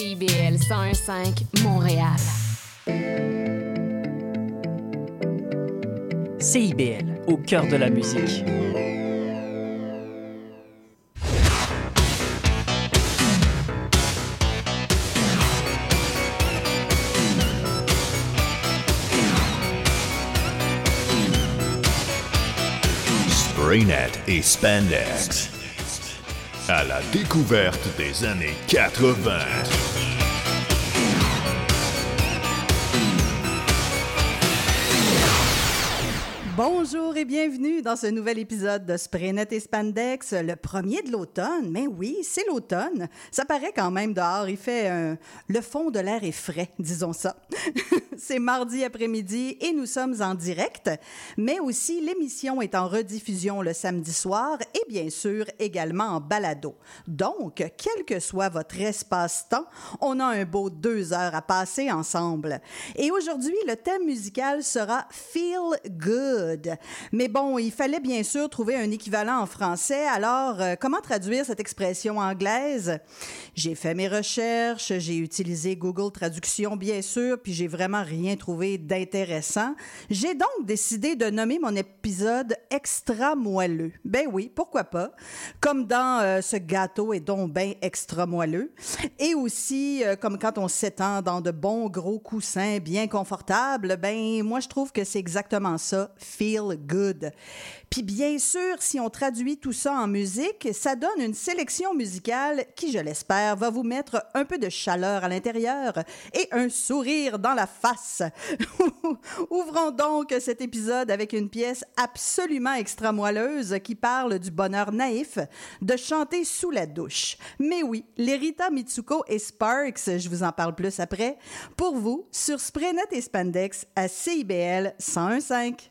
CIBL 101.5 Montréal. CIBL, au cœur de la musique. Spraynet et Spandex. À la découverte des années 80. Bonjour et bienvenue dans ce nouvel épisode de Spraynet et Spandex, le premier de l'automne. Mais oui, c'est l'automne. Ça paraît quand même dehors. Il fait euh, le fond de l'air est frais, disons ça. c'est mardi après-midi et nous sommes en direct, mais aussi l'émission est en rediffusion le samedi soir et bien sûr également en balado. Donc, quel que soit votre espace-temps, on a un beau deux heures à passer ensemble. Et aujourd'hui, le thème musical sera Feel Good. Mais bon, il fallait bien sûr trouver un équivalent en français. Alors, euh, comment traduire cette expression anglaise? J'ai fait mes recherches, j'ai utilisé Google Traduction, bien sûr, puis j'ai vraiment rien trouvé d'intéressant. J'ai donc décidé de nommer mon épisode extra moelleux. Ben oui, pourquoi pas? Comme dans euh, ce gâteau est donc ben extra moelleux. Et aussi, euh, comme quand on s'étend dans de bons gros coussins bien confortables, ben moi je trouve que c'est exactement ça, feel good. Puis bien sûr, si on traduit tout ça en musique, ça donne une sélection musicale qui, je l'espère, va vous mettre un peu de chaleur à l'intérieur et un sourire dans la face. Ouvrons donc cet épisode avec une pièce absolument extramoelleuse qui parle du bonheur naïf de chanter sous la douche. Mais oui, les Rita Mitsuko et Sparks, je vous en parle plus après, pour vous sur Spraynet et Spandex à CIBL 101.5.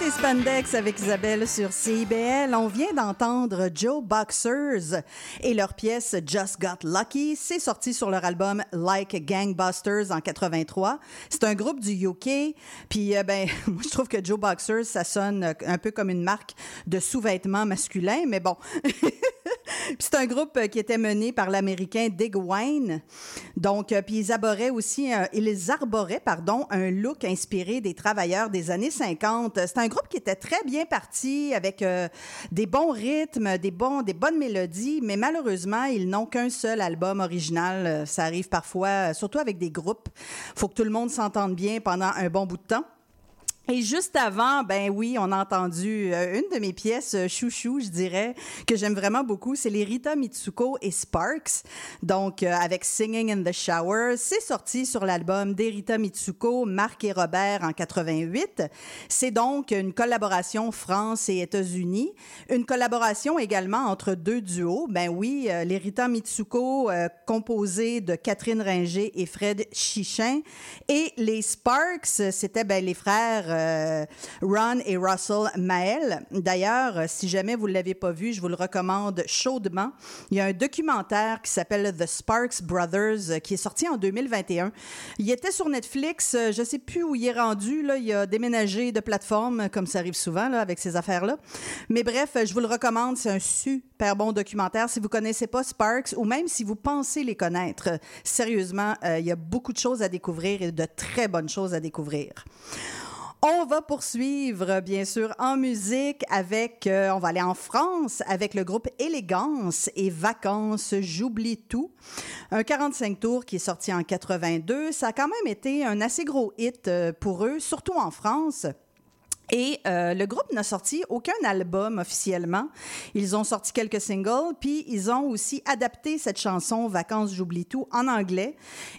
et Spandex avec Isabelle sur CIBL. On vient d'entendre Joe Boxers et leur pièce Just Got Lucky. C'est sorti sur leur album Like Gangbusters en 83. C'est un groupe du UK. Puis, euh, ben, moi, je trouve que Joe Boxers, ça sonne un peu comme une marque de sous-vêtements masculins, mais bon. c'est un groupe qui était mené par l'Américain Dig Wayne. Donc, euh, puis ils arboraient aussi, ils arboraient, pardon, un look inspiré des travailleurs des années 50. C'est un groupe qui était très bien parti avec euh, des bons rythmes, des, bons, des bonnes mélodies, mais malheureusement, ils n'ont qu'un seul album original. Euh, ça arrive parfois, euh, surtout avec des groupes. Faut que tout le monde s'entende bien pendant un bon bout de temps. Et juste avant, ben oui, on a entendu euh, une de mes pièces euh, chouchou, je dirais, que j'aime vraiment beaucoup. C'est les Rita Mitsuko et Sparks. Donc, euh, avec Singing in the Shower. C'est sorti sur l'album des Rita Mitsuko, Marc et Robert en 88. C'est donc une collaboration France et États-Unis. Une collaboration également entre deux duos. Ben oui, les Rita Mitsuko, composés de Catherine Ringer et Fred Chichin. Et les Sparks, c'était ben, les frères euh, Ron et Russell Mael. D'ailleurs, si jamais vous ne l'avez pas vu, je vous le recommande chaudement. Il y a un documentaire qui s'appelle The Sparks Brothers euh, qui est sorti en 2021. Il était sur Netflix. Euh, je ne sais plus où il est rendu. Il a déménagé de plateforme, comme ça arrive souvent avec ces affaires-là. Mais bref, je vous le recommande. C'est un super bon documentaire. Si vous ne connaissez pas Sparks ou même si vous pensez les connaître, sérieusement, il y a beaucoup de choses à découvrir et de très bonnes choses à découvrir. On va poursuivre, bien sûr, en musique avec, euh, on va aller en France avec le groupe Élégance et Vacances, j'oublie tout. Un 45 tours qui est sorti en 82. Ça a quand même été un assez gros hit euh, pour eux, surtout en France. Et euh, le groupe n'a sorti aucun album officiellement. Ils ont sorti quelques singles, puis ils ont aussi adapté cette chanson Vacances, j'oublie tout en anglais,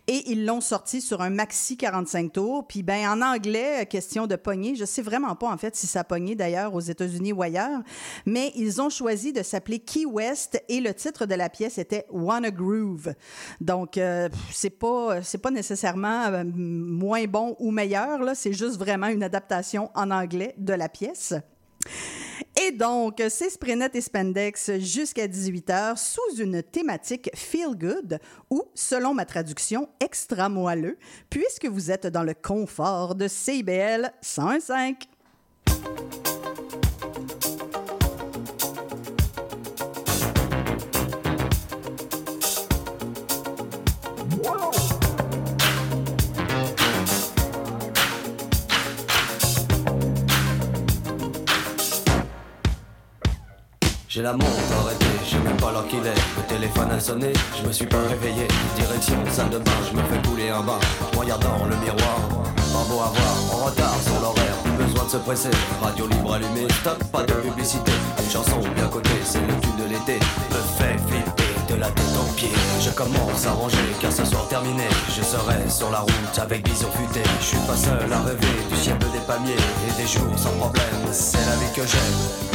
et ils l'ont sorti sur un maxi 45 tours. Puis ben en anglais, question de pogner, je sais vraiment pas en fait si ça pogné d'ailleurs aux États-Unis ou ailleurs, mais ils ont choisi de s'appeler Key West et le titre de la pièce était Wanna Groove. Donc euh, c'est pas c'est pas nécessairement euh, moins bon ou meilleur là, c'est juste vraiment une adaptation en anglais de la pièce. Et donc, c'est Sprenet et Spandex jusqu'à 18h sous une thématique feel good ou, selon ma traduction, extra moelleux, puisque vous êtes dans le confort de CIBL 105. J'ai la montre arrêtée, je même pas l'heure qu'il est. Le téléphone a sonné, je me suis pas réveillé. Direction salle de bain, je me fais couler un bain. Dans le miroir, pas beau à voir, en retard sur l'horaire. Plus besoin de se presser, radio libre allumée, stop, pas de publicité. Une chanson bien cotée, c'est le tube de l'été. Me fait flipper de la tête aux pieds. Je commence à ranger car ce soir terminé. Je serai sur la route avec bison futé. Je suis pas seul à rêver du ciel des palmiers et des jours sans problème. C'est la vie que j'aime.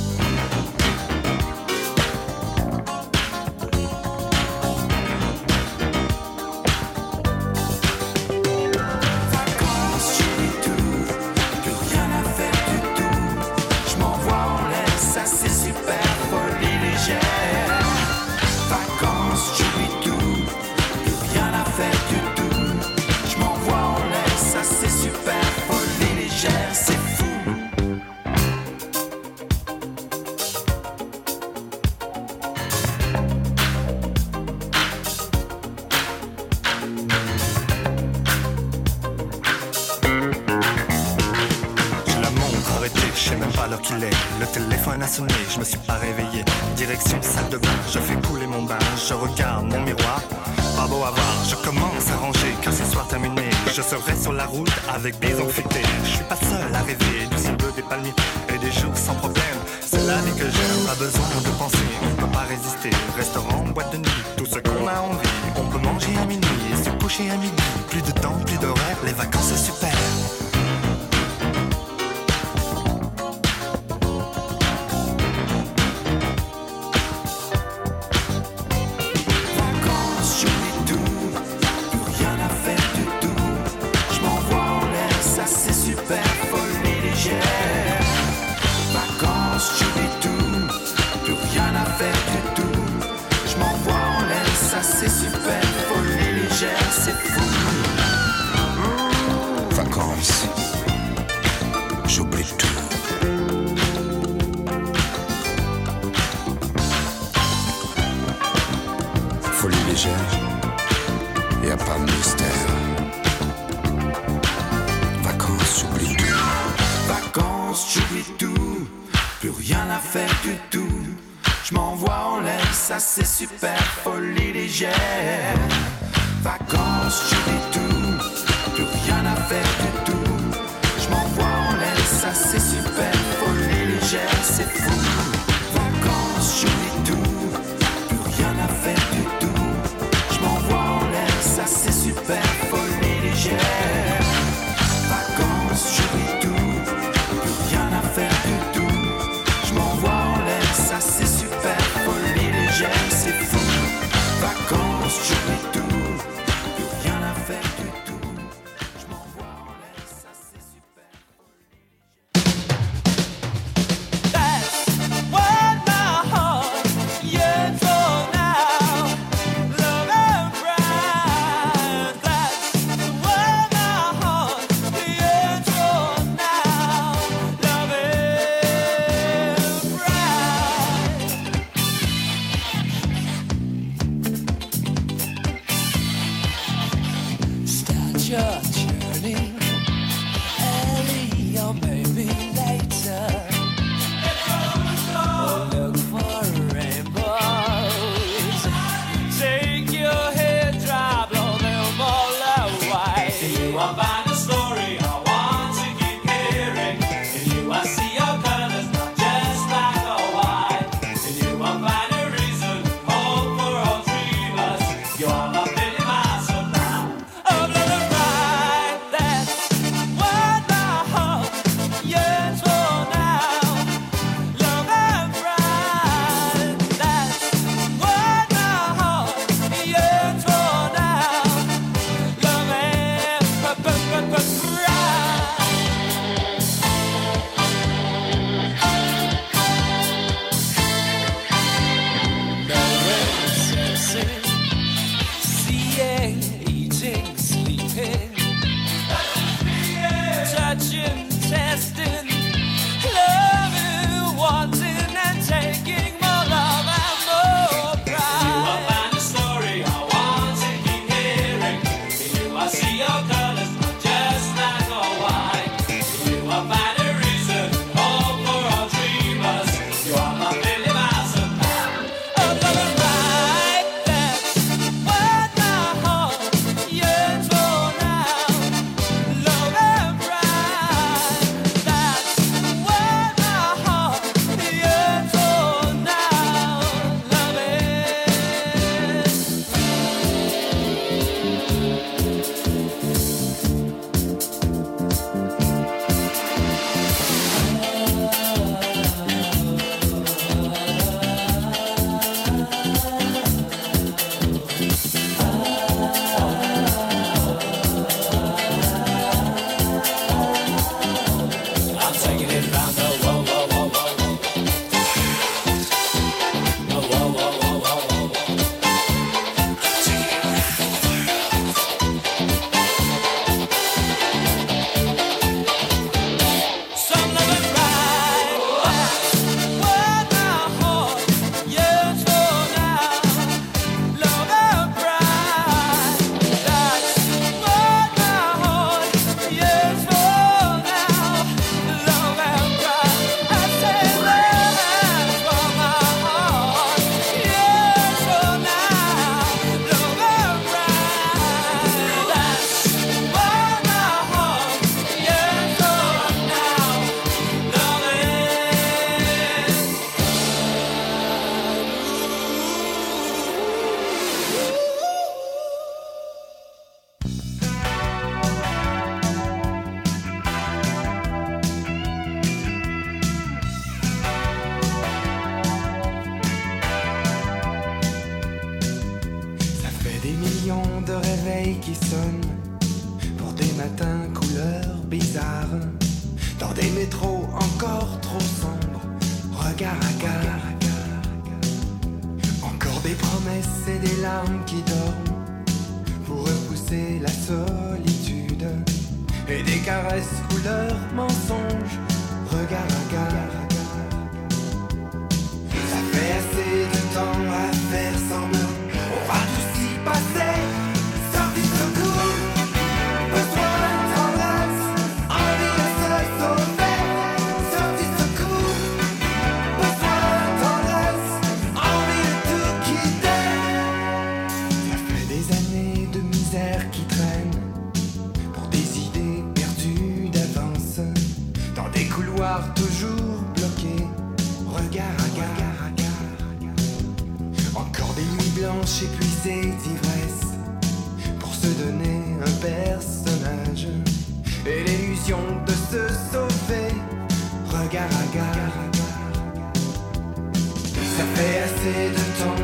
Caresses couleur mensonge, regard à. Blanches épuisées d'ivresse pour se donner un personnage et l'illusion de se sauver. Regard à regard. Ça fait assez de temps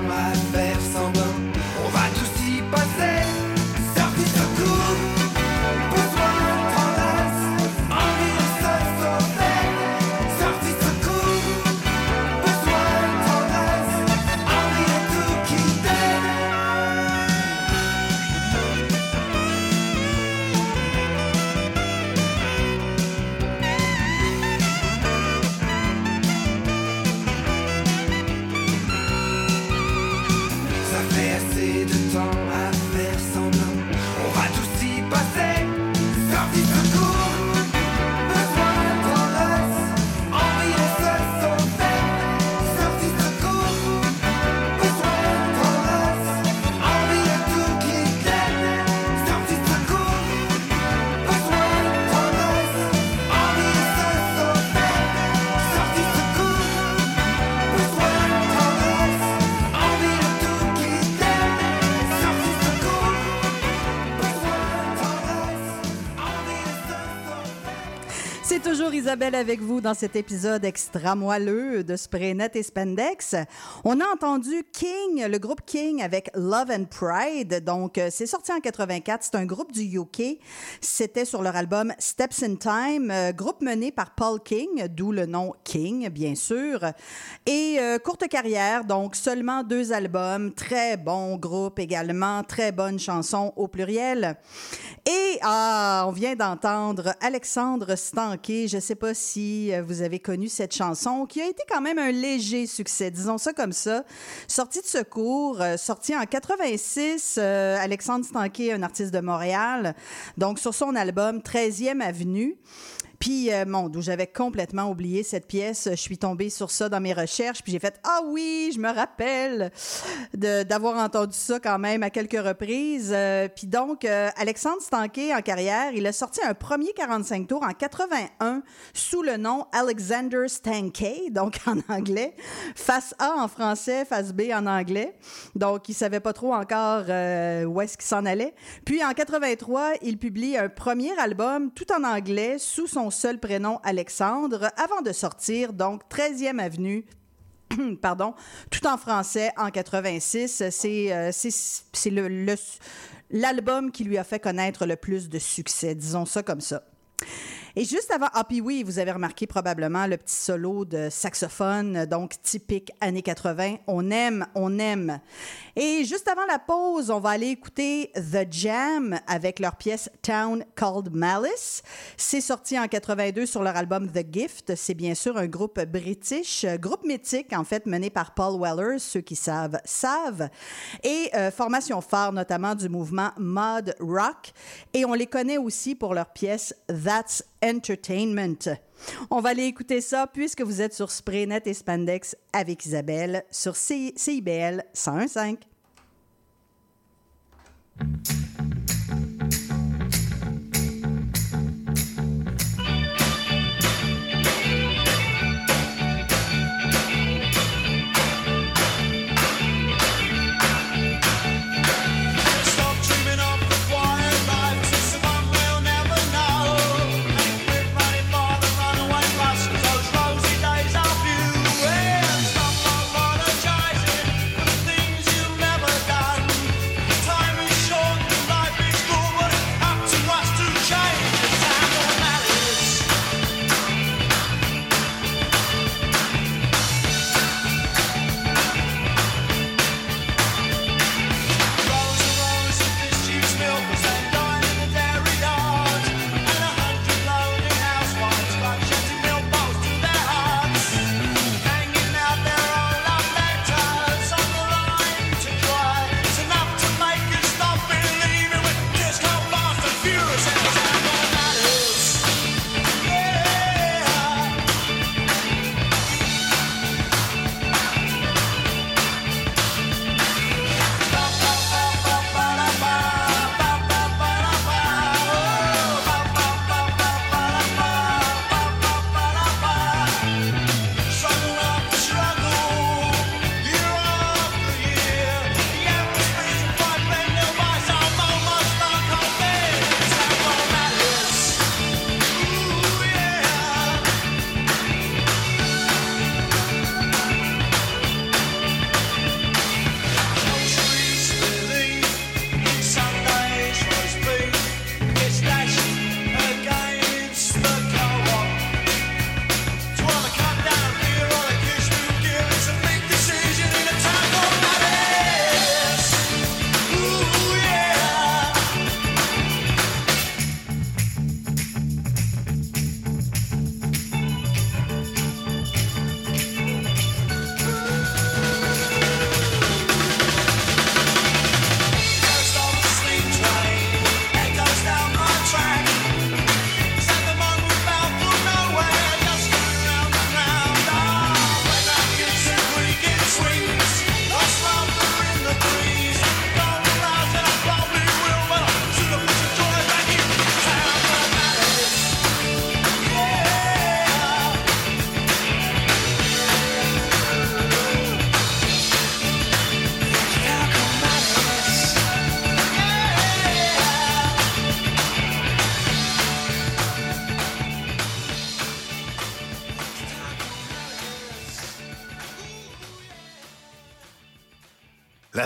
Isabelle avec vous dans cet épisode extra moelleux de Spraynet et Spandex. On a entendu King, le groupe King avec Love and Pride. Donc, euh, c'est sorti en 84. C'est un groupe du UK. C'était sur leur album Steps in Time, euh, groupe mené par Paul King, d'où le nom King, bien sûr. Et euh, courte carrière, donc seulement deux albums. Très bon groupe également. Très bonne chanson au pluriel. Et ah, on vient d'entendre Alexandre Stanké. Je ne sais pas si euh, vous avez connu cette chanson qui a été quand même un léger succès, disons ça comme ça. Sortie de secours, euh, sortie en 86. euh, Alexandre Stanké, un artiste de Montréal, donc sur son album 13e Avenue. Puis, euh, mon Dieu, j'avais complètement oublié cette pièce. Je suis tombée sur ça dans mes recherches, puis j'ai fait Ah oui, je me rappelle d'avoir entendu ça quand même à quelques reprises. Euh, puis donc, euh, Alexandre Stanké, en carrière, il a sorti un premier 45 tours en 81 sous le nom Alexander Stanké, donc en anglais. Face A en français, face B en anglais. Donc, il savait pas trop encore euh, où est-ce qu'il s'en allait. Puis, en 83, il publie un premier album tout en anglais sous son seul prénom Alexandre avant de sortir, donc 13e Avenue pardon, tout en français en 86. C'est euh, c'est- c'est le- le- l'album qui lui a fait connaître le plus de succès, disons ça comme ça. Et juste avant, ah puis oui, vous avez remarqué probablement le petit solo de saxophone, donc typique années 80. On aime, on aime. Et juste avant la pause, on va aller écouter The Jam avec leur pièce Town Called Malice. C'est sorti en 82 sur leur album The Gift. C'est bien sûr un groupe british, euh, groupe mythique en fait mené par Paul Weller. Ceux qui savent savent. Et euh, formation phare notamment du mouvement mod rock. Et on les connaît aussi pour leur pièce That's Entertainment. On va aller écouter ça puisque vous êtes sur Spraynet et Spandex avec Isabelle sur CIBL 101.5.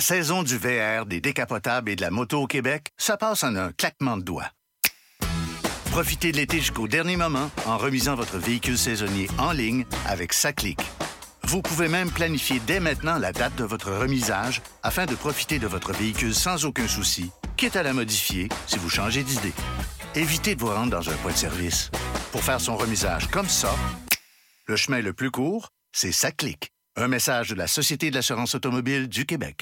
La saison du VR, des décapotables et de la moto au Québec, ça passe en un claquement de doigts. Profitez de l'été jusqu'au dernier moment en remisant votre véhicule saisonnier en ligne avec Saclic. Vous pouvez même planifier dès maintenant la date de votre remisage afin de profiter de votre véhicule sans aucun souci, quitte à la modifier si vous changez d'idée. Évitez de vous rendre dans un point de service. Pour faire son remisage comme ça, le chemin le plus court, c'est Saclic. Un message de la Société de l'assurance automobile du Québec.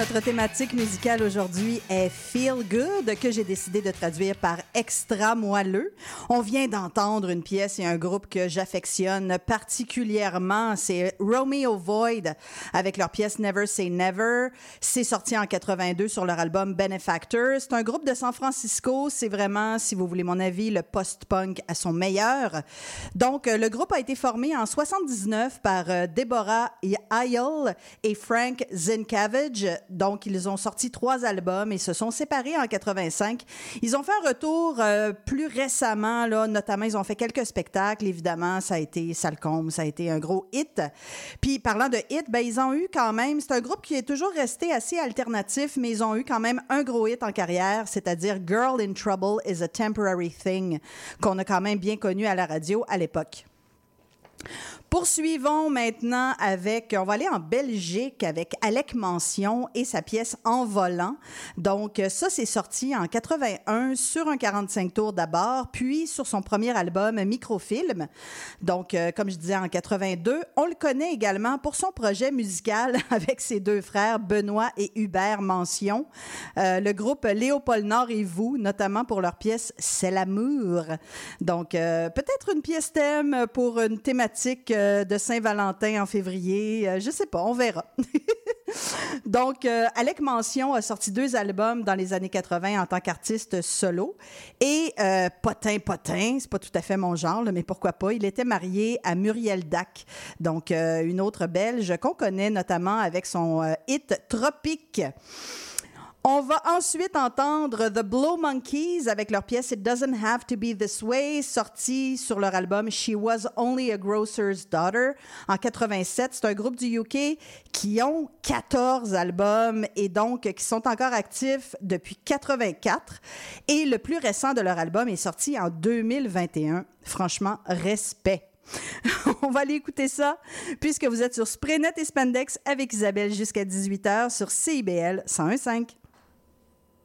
notre thématique musicale aujourd'hui est Feel Good, que j'ai décidé de traduire par extra moelleux. On vient d'entendre une pièce et un groupe que j'affectionne particulièrement. C'est Romeo Void avec leur pièce Never Say Never. C'est sorti en 82 sur leur album Benefactor. C'est un groupe de San Francisco. C'est vraiment, si vous voulez mon avis, le post-punk à son meilleur. Donc, euh, le groupe a été formé en 79 par euh, Deborah Isle et Frank Zinkavage. Donc, ils ont sorti trois albums et se sont séparés en 85. Ils ont fait un retour euh, plus récemment, notamment, ils ont fait quelques spectacles. Évidemment, ça a été Salcombe, ça a été un gros hit. Puis, parlant de hit, ben, ils ont eu quand même, c'est un groupe qui est toujours resté assez alternatif, mais ils ont eu quand même un gros hit en carrière, c'est-à-dire Girl in Trouble is a Temporary Thing, qu'on a quand même bien connu à la radio à l'époque. Poursuivons maintenant avec, on va aller en Belgique avec Alec Mention et sa pièce En volant. Donc ça, c'est sorti en 81 sur un 45 tours d'abord, puis sur son premier album Microfilm. Donc, euh, comme je disais, en 82, on le connaît également pour son projet musical avec ses deux frères Benoît et Hubert Mention. Euh, le groupe Léopold Nord et vous, notamment pour leur pièce C'est l'amour. Donc, euh, peut-être une pièce thème pour une thématique euh, de Saint-Valentin en février. Euh, je sais pas, on verra. Donc, euh, Alec Mention a sorti deux albums dans les années 80 en tant qu'artiste solo. Et euh, Potin Potin, c'est pas tout à fait mon genre, mais pourquoi pas, il était marié à Muriel Dac, donc une autre Belge qu'on connaît notamment avec son hit Tropique. On va ensuite entendre The Blow Monkeys avec leur pièce It Doesn't Have to Be This Way, sortie sur leur album She Was Only a Grocer's Daughter en 87. C'est un groupe du UK qui ont 14 albums et donc qui sont encore actifs depuis 84. Et le plus récent de leur album est sorti en 2021. Franchement, respect. On va aller écouter ça puisque vous êtes sur Spraynet et Spandex avec Isabelle jusqu'à 18h sur CIBL 101.5.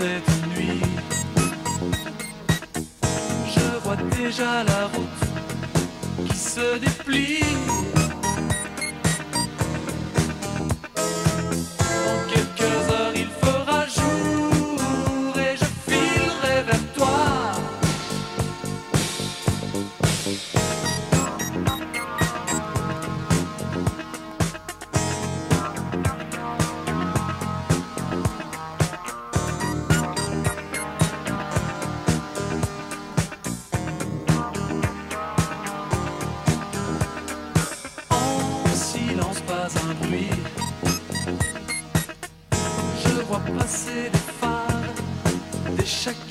cette nuit. Je vois déjà la route qui se déplie. l'échec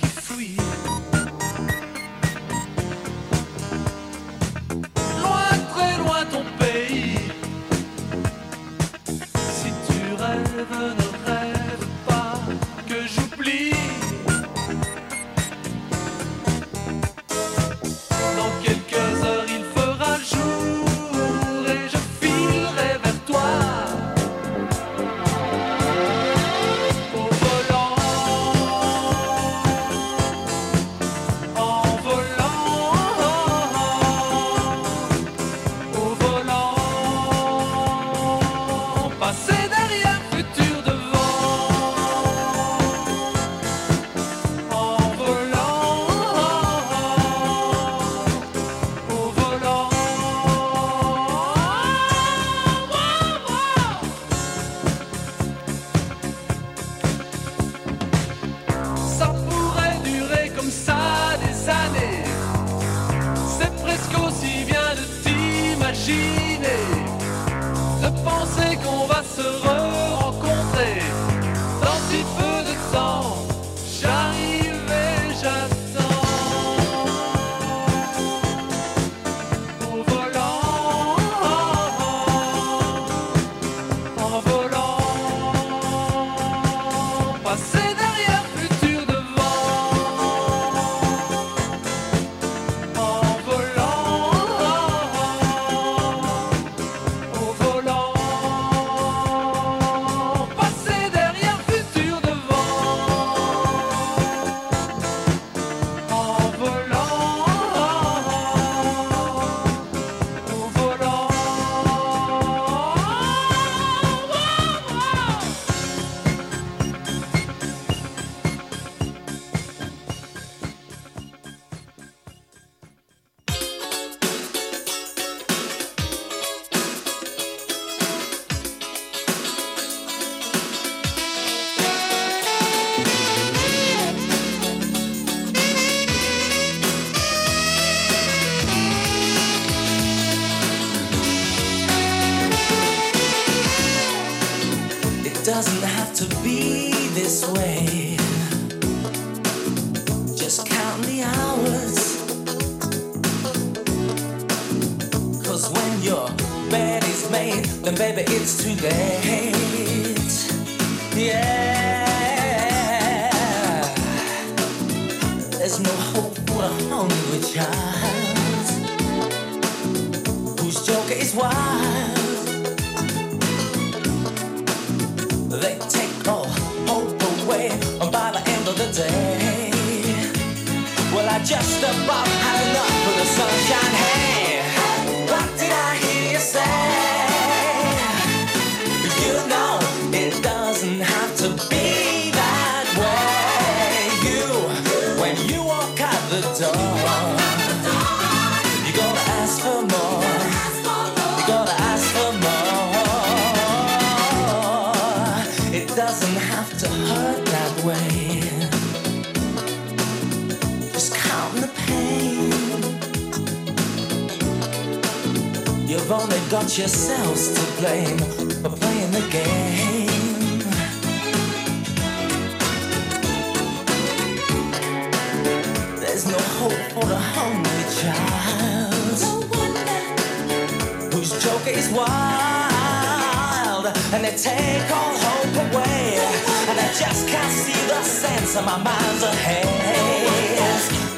There's no hope for the hungry child. No wonder whose joker is wild, and they take all hope away. No and I just can't see the sense of my mind's ahead.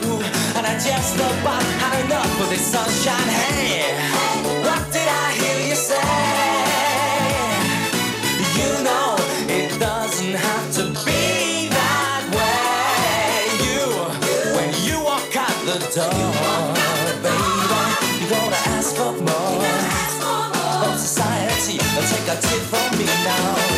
Ooh, and I just about had enough of this sunshine. Hey, what did I hear you say? negative for me now.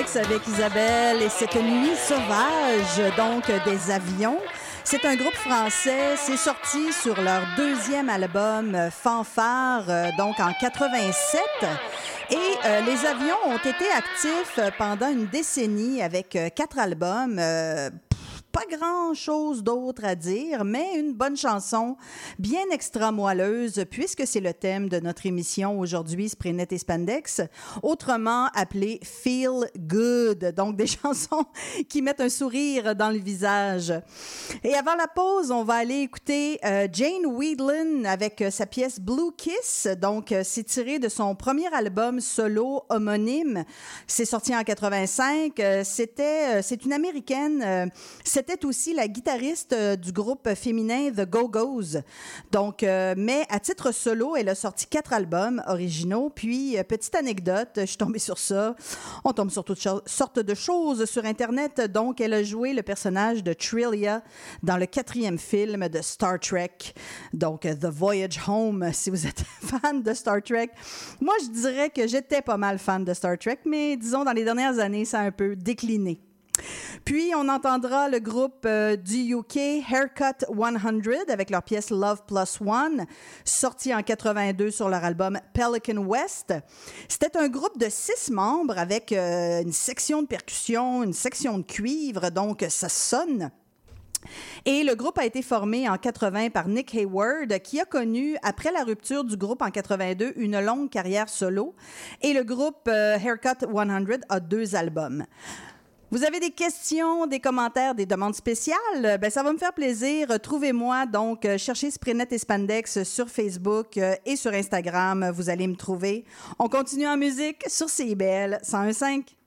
Avec Isabelle et cette nuit sauvage, donc des avions. C'est un groupe français, c'est sorti sur leur deuxième album Fanfare, euh, donc en 87. Et euh, les avions ont été actifs pendant une décennie avec euh, quatre albums. Pas grand chose d'autre à dire, mais une bonne chanson, bien extra moelleuse, puisque c'est le thème de notre émission aujourd'hui, Sprinet et Spandex, autrement appelé Feel Good. Donc, des chansons qui mettent un sourire dans le visage. Et avant la pause, on va aller écouter euh, Jane Weedlin avec euh, sa pièce Blue Kiss. Donc, euh, c'est tiré de son premier album solo homonyme. C'est sorti en 85. Euh, C'était, c'est une américaine. C'était aussi la guitariste euh, du groupe féminin The Go-Go's. Donc, euh, mais à titre solo, elle a sorti quatre albums originaux. Puis, euh, petite anecdote, je suis tombée sur ça. On tombe sur toutes sortes de choses sur Internet. Donc, elle a joué le personnage de Trillia dans le quatrième film de Star Trek. Donc, The Voyage Home, si vous êtes fan de Star Trek. Moi, je dirais que j'étais pas mal fan de Star Trek, mais disons, dans les dernières années, ça a un peu décliné. Puis, on entendra le groupe euh, du UK Haircut 100 avec leur pièce Love Plus One, sortie en 82 sur leur album Pelican West. C'était un groupe de six membres avec euh, une section de percussion, une section de cuivre, donc ça sonne. Et le groupe a été formé en 80 par Nick Hayward, qui a connu, après la rupture du groupe en 82, une longue carrière solo. Et le groupe euh, Haircut 100 a deux albums. Vous avez des questions, des commentaires, des demandes spéciales? Ben, ça va me faire plaisir. Trouvez-moi donc, euh, cherchez Sprinet et Spandex sur Facebook euh, et sur Instagram. Vous allez me trouver. On continue en musique sur CIBL 101.5.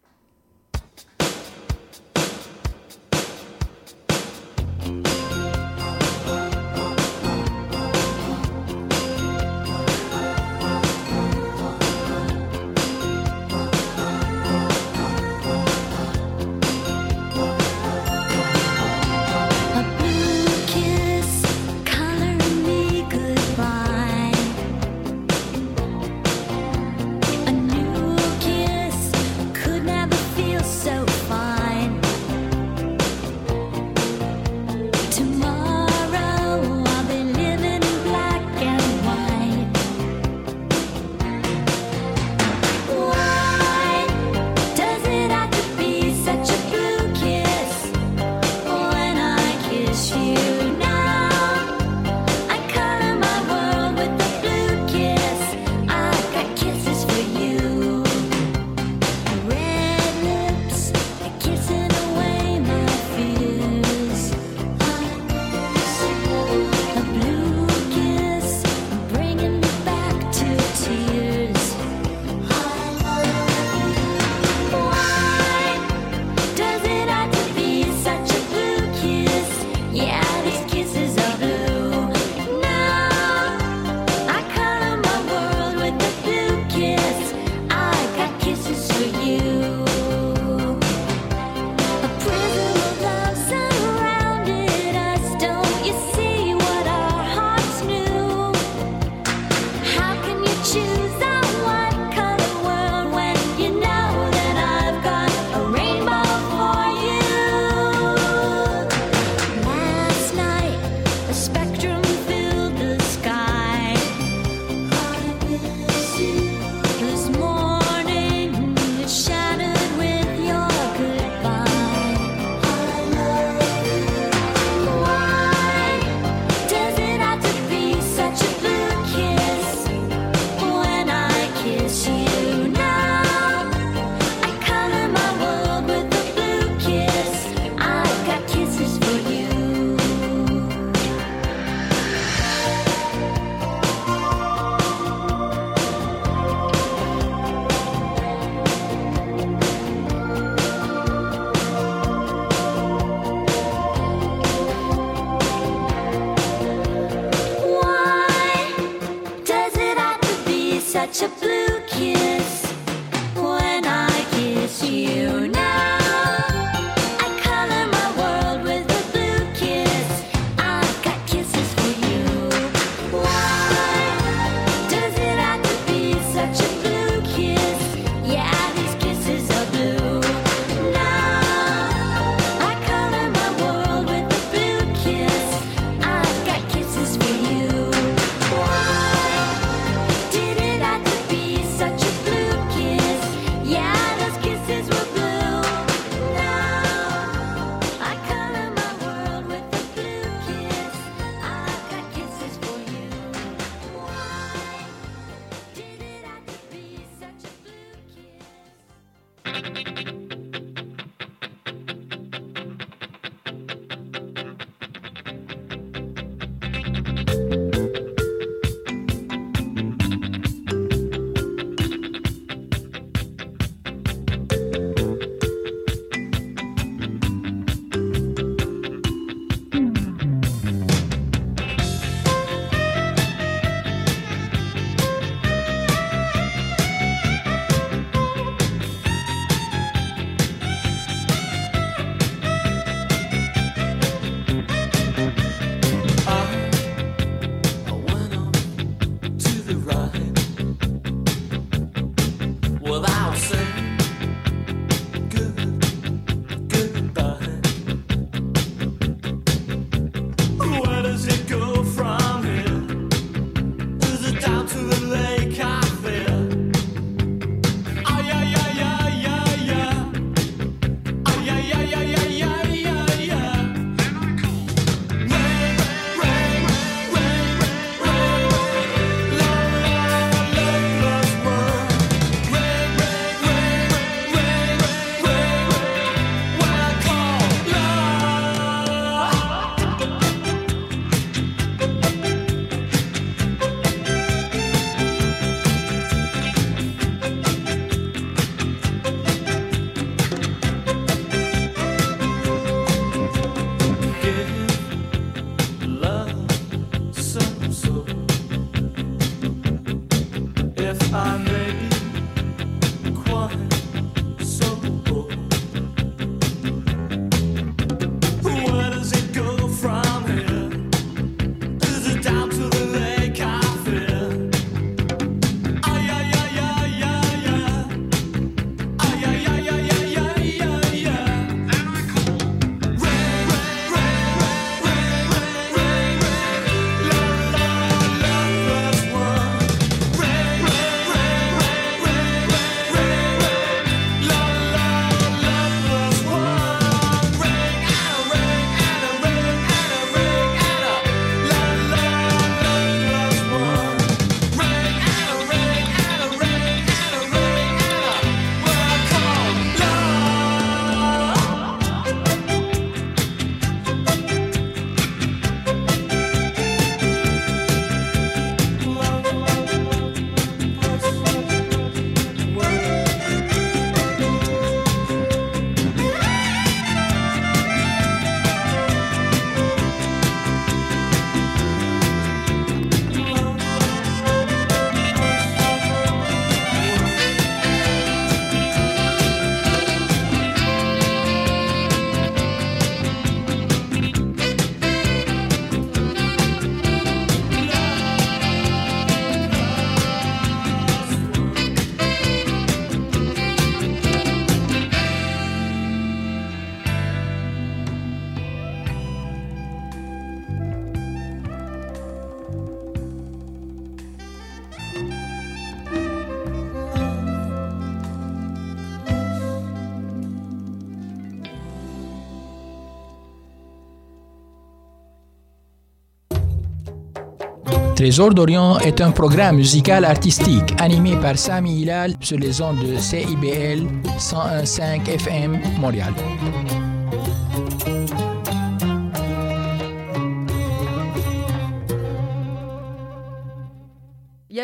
Trésor d'Orient est un programme musical artistique animé par Sami Hilal sur les ondes de CIBL 101.5 FM Montréal.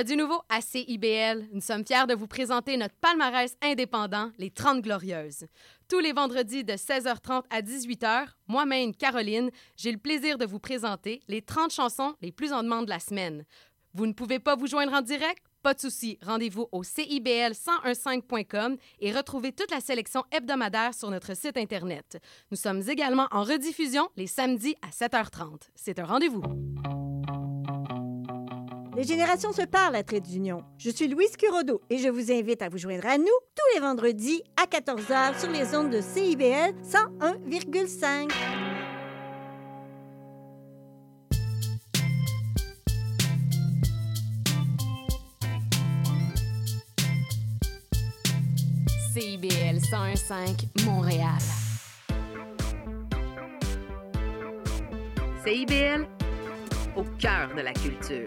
du nouveau à CIBL. Nous sommes fiers de vous présenter notre palmarès indépendant, les 30 Glorieuses. Tous les vendredis de 16h30 à 18h, moi-même, Caroline, j'ai le plaisir de vous présenter les 30 chansons les plus en demande de la semaine. Vous ne pouvez pas vous joindre en direct? Pas de souci, rendez-vous au cibl1015.com et retrouvez toute la sélection hebdomadaire sur notre site Internet. Nous sommes également en rediffusion les samedis à 7h30. C'est un rendez-vous. Les générations se parlent à Trait d'Union. Je suis Louise Curodo et je vous invite à vous joindre à nous tous les vendredis à 14h sur les ondes de CIBL 101,5. CIBL 101.5 Montréal. CIBL au cœur de la culture.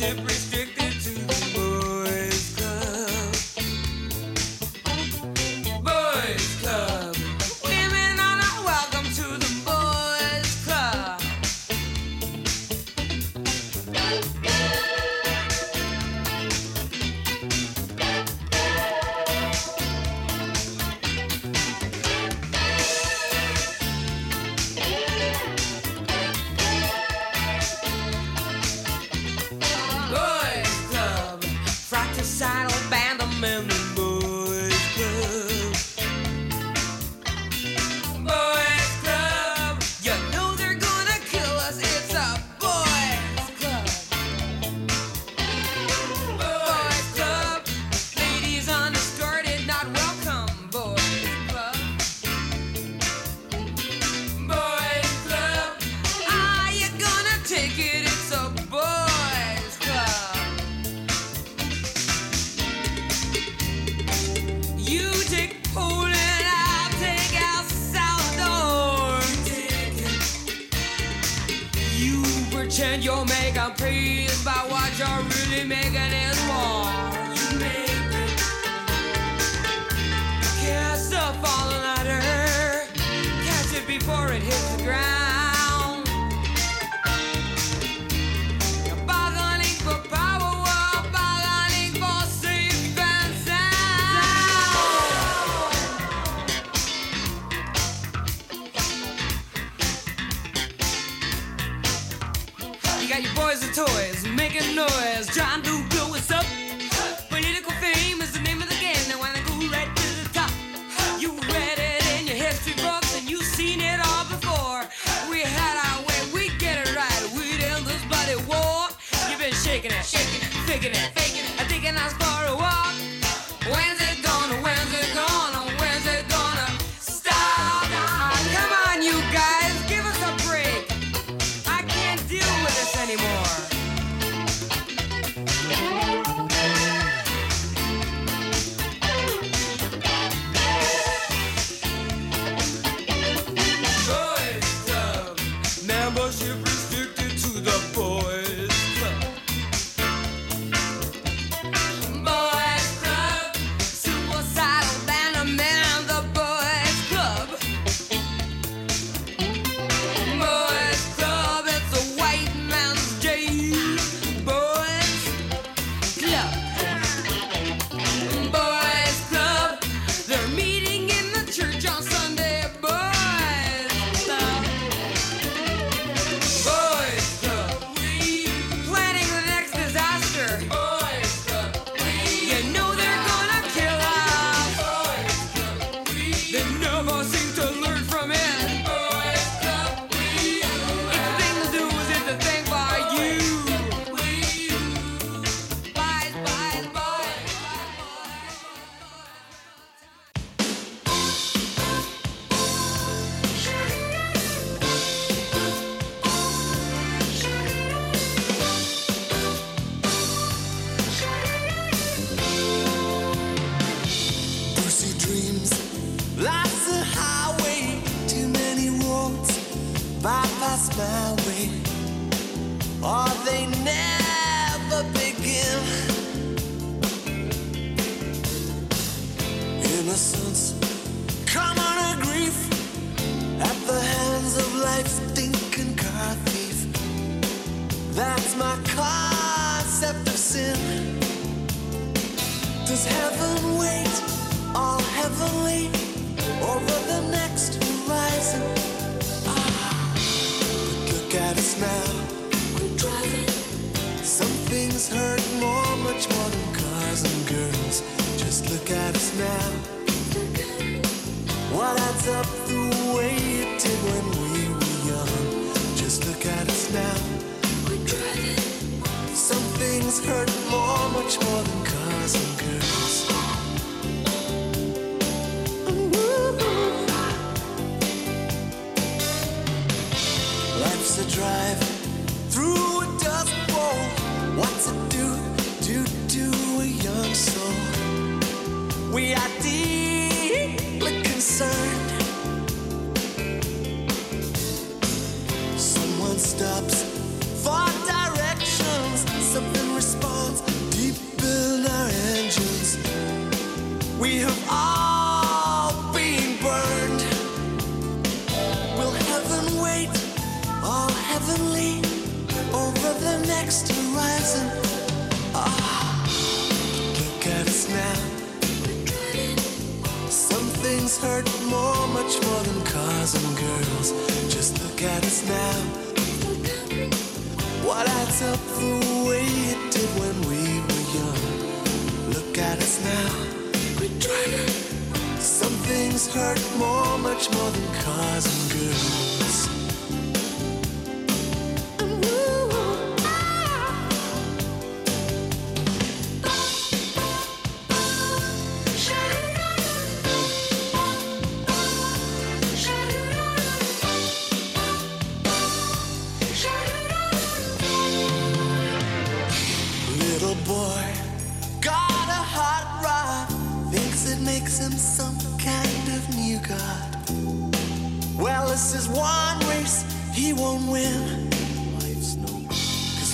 worship.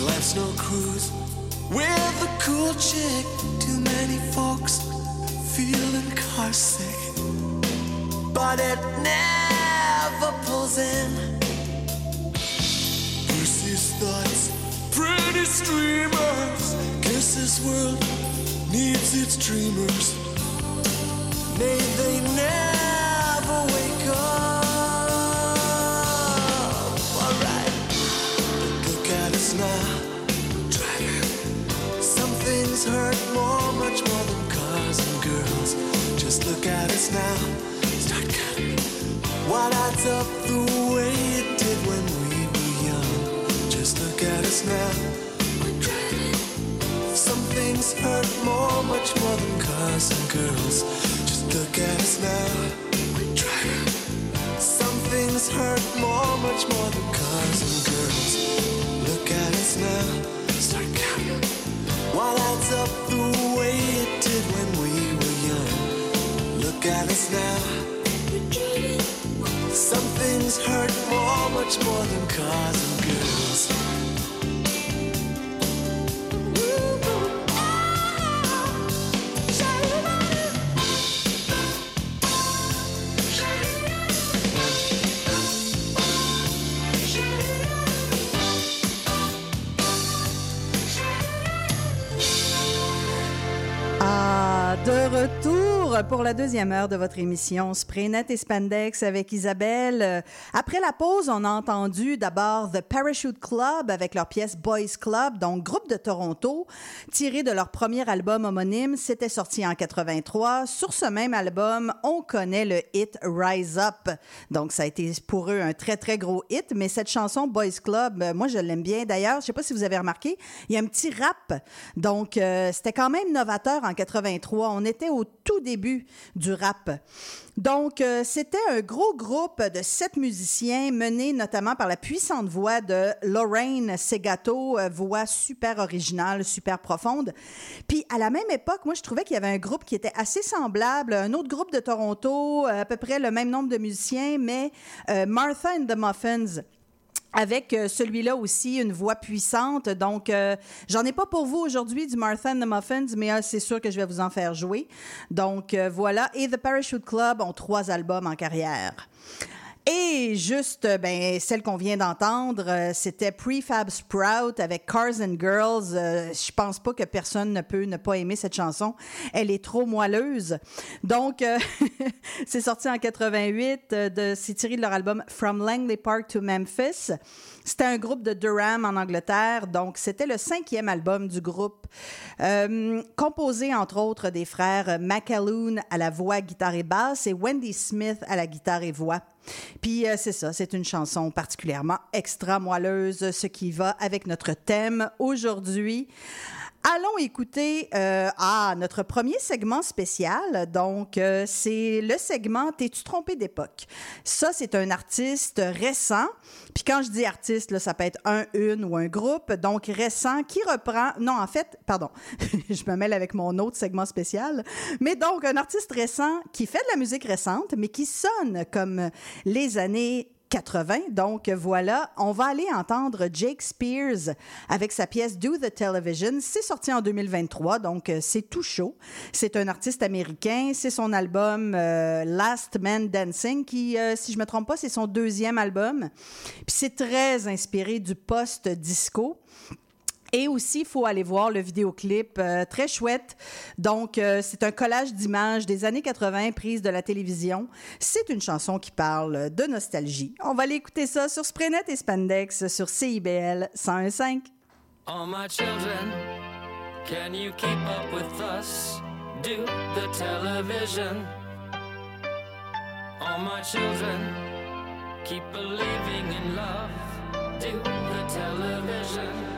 Life's no cruise with a cool chick. Too many folks feeling car sick, but it never pulls in. Lucy's thoughts, pretty streamers. Guess this world needs its dreamers. May they never Hurt more, much more than cars and girls. Just look at us now. Start counting. What adds up the way it did when we were young? Just look at us now. Some things hurt more, much more than cars and girls. Just look at us now. Some things hurt more, much more than cars and girls. Look at us now. Start counting. What adds up the way it did when we were young? Look at us now. Some things hurt more, much more than cars and girls. Pour la deuxième heure de votre émission Spraynet et Spandex avec Isabelle. Euh, Après la pause, on a entendu d'abord The Parachute Club avec leur pièce Boys Club, donc groupe de Toronto, tiré de leur premier album homonyme. C'était sorti en 83. Sur ce même album, on connaît le hit Rise Up. Donc, ça a été pour eux un très, très gros hit. Mais cette chanson Boys Club, euh, moi, je l'aime bien. D'ailleurs, je sais pas si vous avez remarqué, il y a un petit rap. Donc, euh, c'était quand même novateur en 83. On était au tout début du rap. Donc, euh, c'était un gros groupe de sept musiciens menés notamment par la puissante voix de Lorraine Segato, euh, voix super originale, super profonde. Puis, à la même époque, moi, je trouvais qu'il y avait un groupe qui était assez semblable, un autre groupe de Toronto, à peu près le même nombre de musiciens, mais euh, Martha and the Muffins avec euh, celui-là aussi une voix puissante. Donc, euh, j'en ai pas pour vous aujourd'hui du Martha and the Muffins, mais euh, c'est sûr que je vais vous en faire jouer. Donc, euh, voilà. Et The Parachute Club ont trois albums en carrière. Et juste, euh, ben, celle qu'on vient d'entendre, euh, c'était Prefab Sprout avec Cars and Girls. Euh, je pense pas que personne ne peut ne pas aimer cette chanson. Elle est trop moelleuse. Donc, euh, c'est sorti en 88. euh, de, c'est tiré de leur album From Langley Park to Memphis. C'était un groupe de Durham en Angleterre, donc c'était le cinquième album du groupe, euh, composé entre autres des frères McAloon à la voix, guitare et basse et Wendy Smith à la guitare et voix. Puis euh, c'est ça, c'est une chanson particulièrement extra moelleuse, ce qui va avec notre thème aujourd'hui. Allons écouter euh, ah, notre premier segment spécial. Donc, euh, c'est le segment T'es-tu trompé d'époque? Ça, c'est un artiste récent. Puis quand je dis artiste, là, ça peut être un, une ou un groupe. Donc, récent qui reprend. Non, en fait, pardon, je me mêle avec mon autre segment spécial. Mais donc, un artiste récent qui fait de la musique récente, mais qui sonne comme les années 80. Donc voilà, on va aller entendre Jake Spears avec sa pièce Do the Television. C'est sorti en 2023, donc euh, c'est tout chaud. C'est un artiste américain. C'est son album euh, Last Man Dancing qui, euh, si je me trompe pas, c'est son deuxième album. Puis c'est très inspiré du post-disco. Et aussi, il faut aller voir le vidéoclip, euh, très chouette. Donc, euh, c'est un collage d'images des années 80 prises de la télévision. C'est une chanson qui parle de nostalgie. On va aller écouter ça sur Spraynet et Spandex sur CIBL 101.5. All my children, can you keep up with us? Do the television. All my children, keep believing in love. Do the television.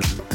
Mm-hmm.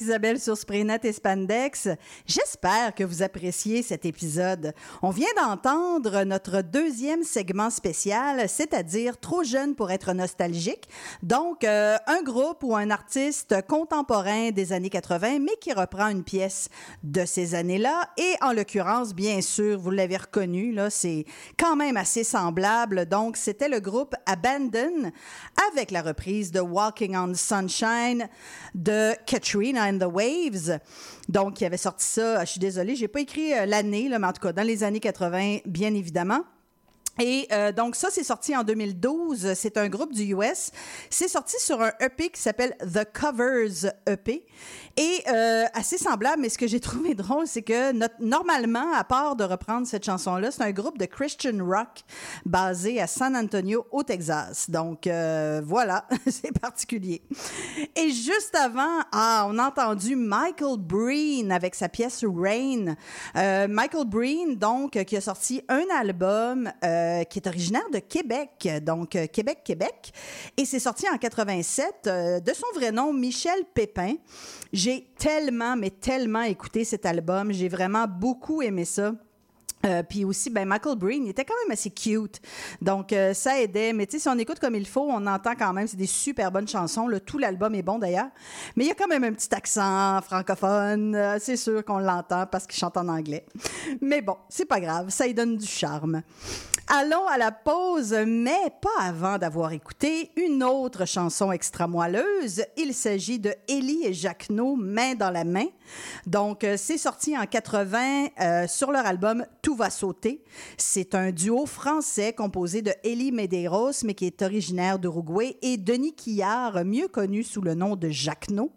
Isabelle sur Spraynet et Spandex. J'espère que vous appréciez cet épisode. On vient d'entendre notre deuxième segment spécial, c'est-à-dire Trop jeune pour être nostalgique. Donc, euh, un groupe ou un artiste contemporain des années 80, mais qui reprend une pièce de ces années-là. Et en l'occurrence, bien sûr, vous l'avez reconnu, là, c'est quand même assez semblable. Donc, c'était le groupe Abandon avec la reprise de Walking on Sunshine de Katrina and the Waves. Donc, qui avait sorti ça, je suis désolée, j'ai pas écrit euh, l'année, mais en tout cas, dans les années 80, bien évidemment. Et euh, donc ça, c'est sorti en 2012. C'est un groupe du US. C'est sorti sur un EP qui s'appelle The Covers EP. Et euh, assez semblable, mais ce que j'ai trouvé drôle, c'est que notre- normalement, à part de reprendre cette chanson-là, c'est un groupe de Christian rock basé à San Antonio, au Texas. Donc euh, voilà, c'est particulier. Et juste avant, ah, on a entendu Michael Breen avec sa pièce Rain. Euh, Michael Breen, donc, qui a sorti un album euh, qui est originaire de Québec, donc euh, Québec, Québec. Et c'est sorti en 87 euh, de son vrai nom, Michel Pépin. J'ai tellement, mais tellement écouté cet album. J'ai vraiment beaucoup aimé ça. Euh, puis aussi, ben, Michael Breen, il était quand même assez cute. Donc, euh, ça aidait. Mais tu sais, si on écoute comme il faut, on entend quand même, c'est des super bonnes chansons. là. Tout l'album est bon d'ailleurs. Mais il y a quand même un petit accent francophone. Euh, c'est sûr qu'on l'entend parce qu'il chante en anglais. Mais bon, c'est pas grave. Ça y donne du charme. Allons à la pause, mais pas avant d'avoir écouté une autre chanson extra moelleuse. Il s'agit de Ellie et Jacquenot, Main dans la main. Donc, euh, c'est sorti en 80 euh, sur leur album Tout va sauter. C'est un duo français composé de Ellie Medeiros, mais qui est originaire d'Uruguay, et Denis Quillard, mieux connu sous le nom de Jacquenot.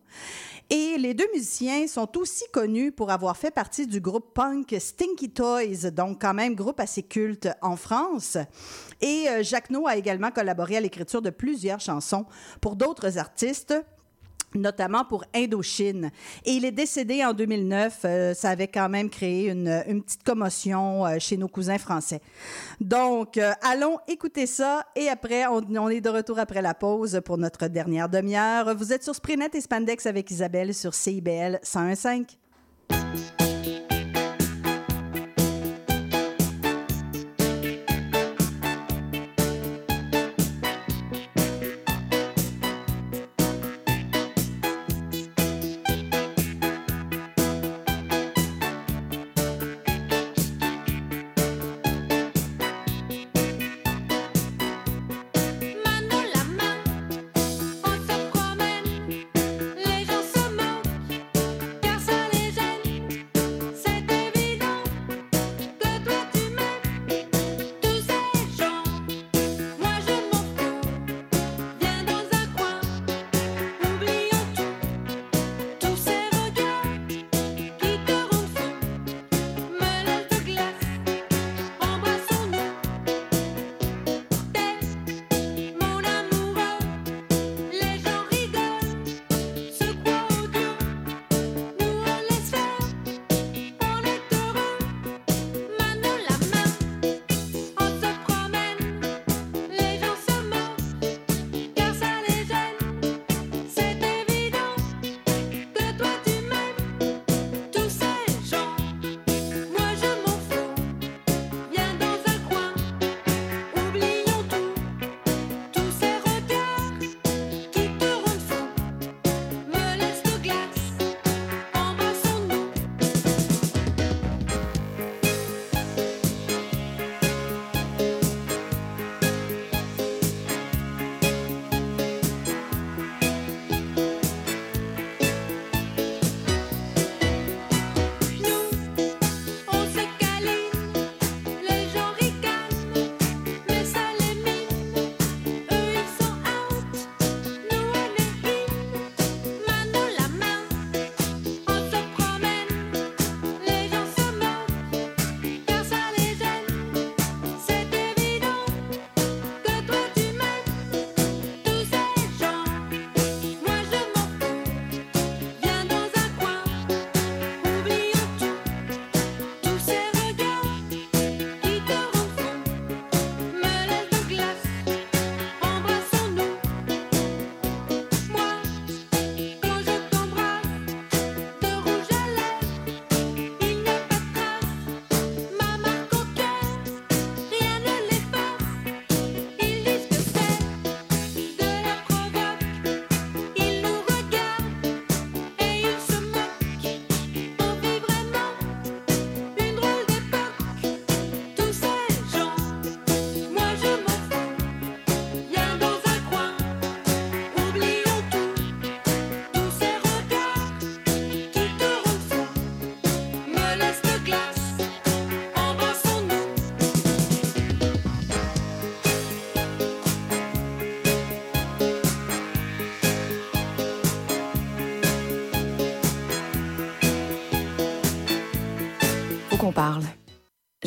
Et les deux musiciens sont aussi connus pour avoir fait partie du groupe punk Stinky Toys, donc quand même groupe assez culte en France. Et euh, Jacquenot a également collaboré à l'écriture de plusieurs chansons pour d'autres artistes notamment pour Indochine. Et il est décédé en 2009. Euh, ça avait quand même créé une, petite commotion euh, chez nos cousins français. Donc, euh, allons écouter ça. Et après, on, on est de retour après la pause pour notre dernière demi-heure. Vous êtes sur Sprinet et Spandex avec Isabelle sur CIBL 101.5.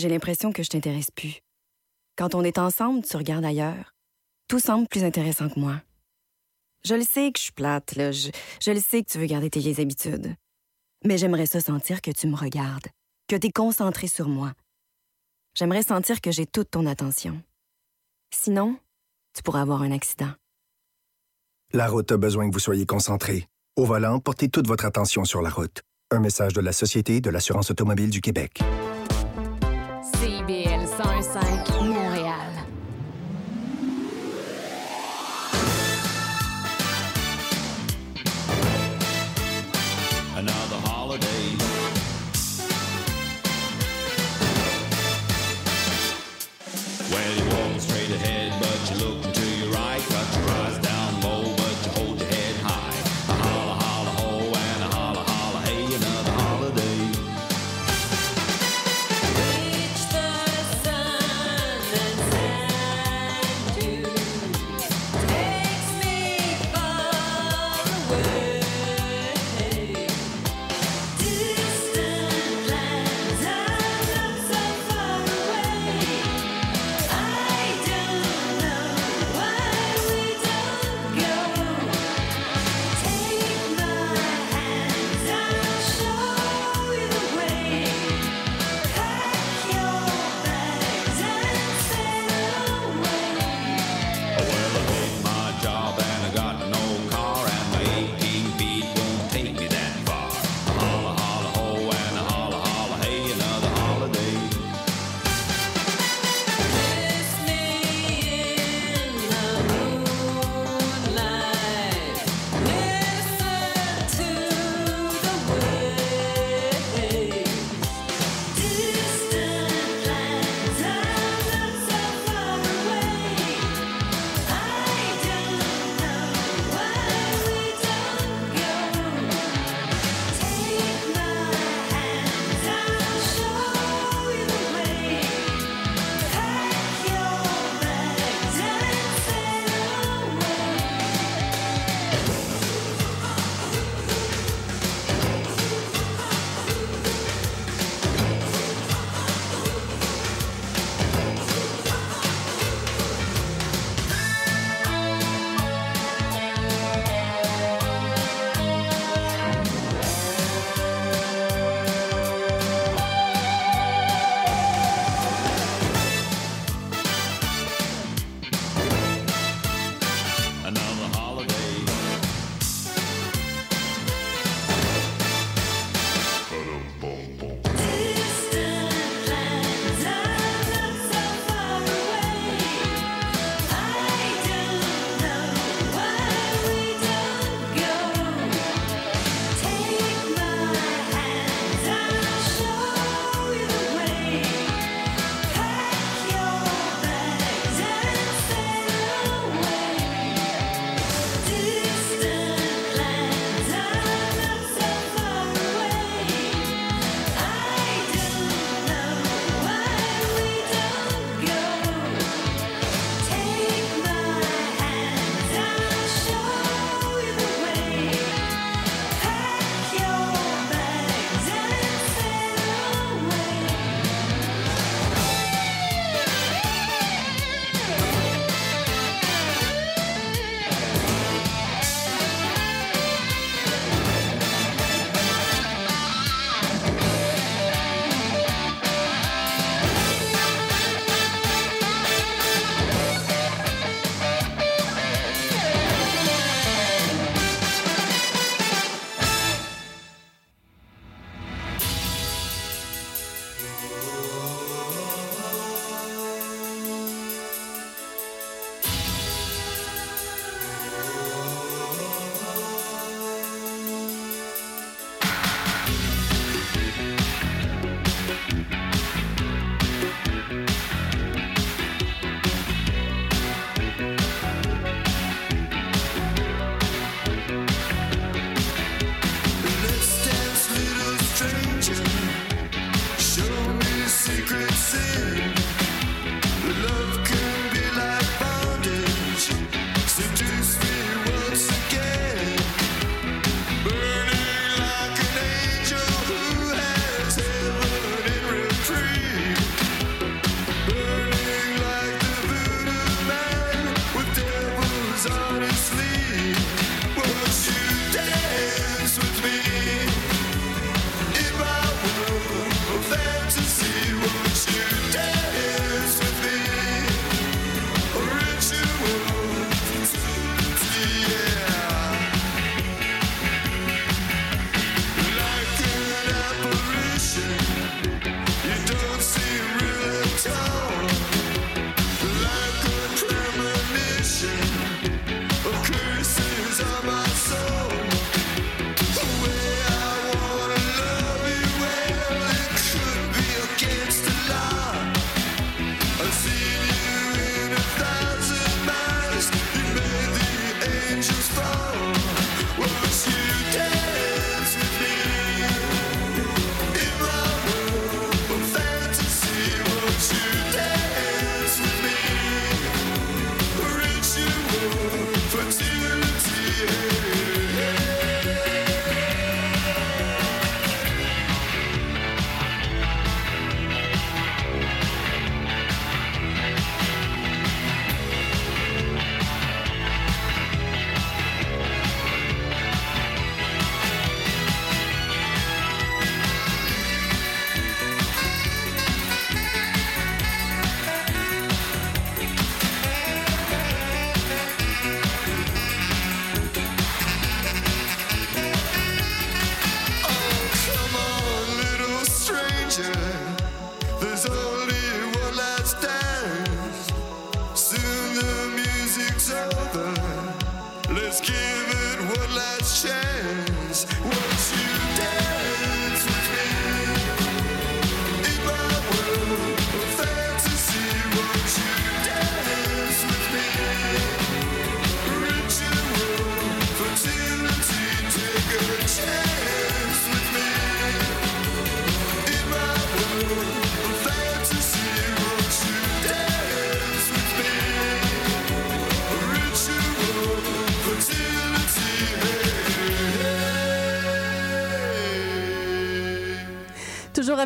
J'ai l'impression que je t'intéresse plus. Quand on est ensemble, tu regardes ailleurs. Tout semble plus intéressant que moi. Je le sais que je suis plate, là. Je, le sais que tu veux garder tes vieilles habitudes. Mais j'aimerais ça sentir que tu me regardes, que tu es concentré sur moi. J'aimerais sentir que j'ai toute ton attention. Sinon, tu pourrais avoir un accident. La route a besoin que vous soyez concentré. Au volant, portez toute votre attention sur la route. Un message de la Société de l'assurance automobile du Québec.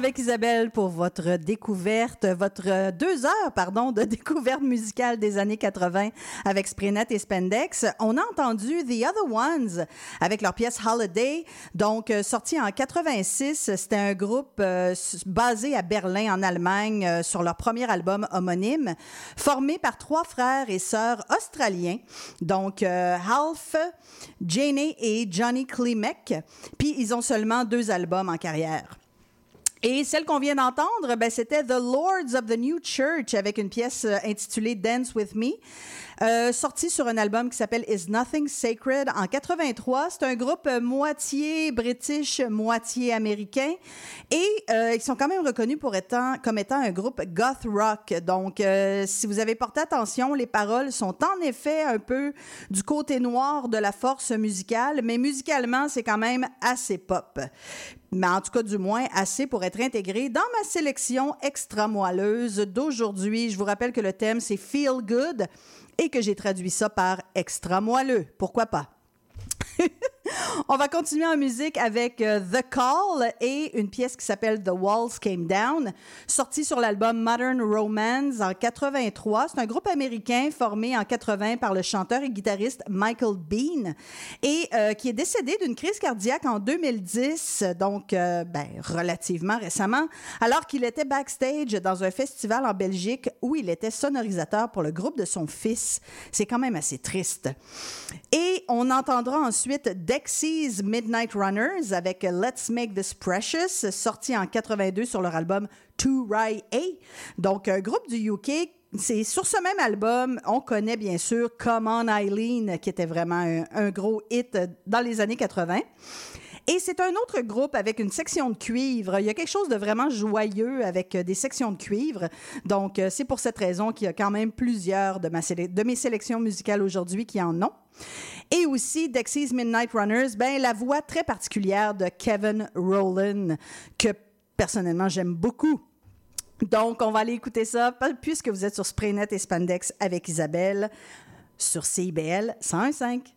Avec Isabelle pour votre découverte, votre deux heures, pardon, de découverte musicale des années 80 avec Spraynet et Spandex. On a entendu The Other Ones avec leur pièce Holiday, donc euh, sorti en 86. C'était un groupe euh, basé à Berlin, en Allemagne, euh, sur leur premier album homonyme, formé par trois frères et sœurs australiens, donc euh, Half, Jane et Johnny Klimek. Puis ils ont seulement deux albums en carrière. Et celle qu'on vient d'entendre, ben, c'était The Lords of the New Church avec une pièce euh, intitulée Dance With Me, euh, sortie sur un album qui s'appelle Is Nothing Sacred en 83. C'est un groupe euh, moitié british, moitié américain. Et euh, ils sont quand même reconnus pour étant, comme étant un groupe goth rock. Donc, euh, si vous avez porté attention, les paroles sont en effet un peu du côté noir de la force musicale, mais musicalement, c'est quand même assez pop mais en tout cas du moins assez pour être intégré dans ma sélection extra moelleuse d'aujourd'hui. Je vous rappelle que le thème c'est Feel Good et que j'ai traduit ça par extra moelleux. Pourquoi pas? On va continuer en musique avec euh, The Call et une pièce qui s'appelle The Walls Came Down, sortie sur l'album Modern Romance en 83. C'est un groupe américain formé en 80 par le chanteur et guitariste Michael Bean et euh, qui est décédé d'une crise cardiaque en 2010, donc euh, ben, relativement récemment, alors qu'il était backstage dans un festival en Belgique où il était sonorisateur pour le groupe de son fils. C'est quand même assez triste. Et on entendra ensuite Dexys Midnight Runners avec Let's Make This Precious, sorti en 82 sur leur album To Rai A. Donc, un groupe du UK. C'est sur ce même album, on connaît bien sûr Come On Eileen, qui était vraiment un gros hit dans les années 80. Et c'est un autre groupe avec une section de cuivre. Il y a quelque chose de vraiment joyeux avec euh, des sections de cuivre. Donc, euh, c'est pour cette raison qu'il y a quand même plusieurs de, mes sélections musicales aujourd'hui qui en ont. Et aussi, Dexys Midnight Runners, ben, la voix très particulière de Kevin Rowland, que personnellement j'aime beaucoup. Donc, on va aller écouter ça, puisque vous êtes sur Spraynet et Spandex avec Isabelle, sur CIBL 101.5.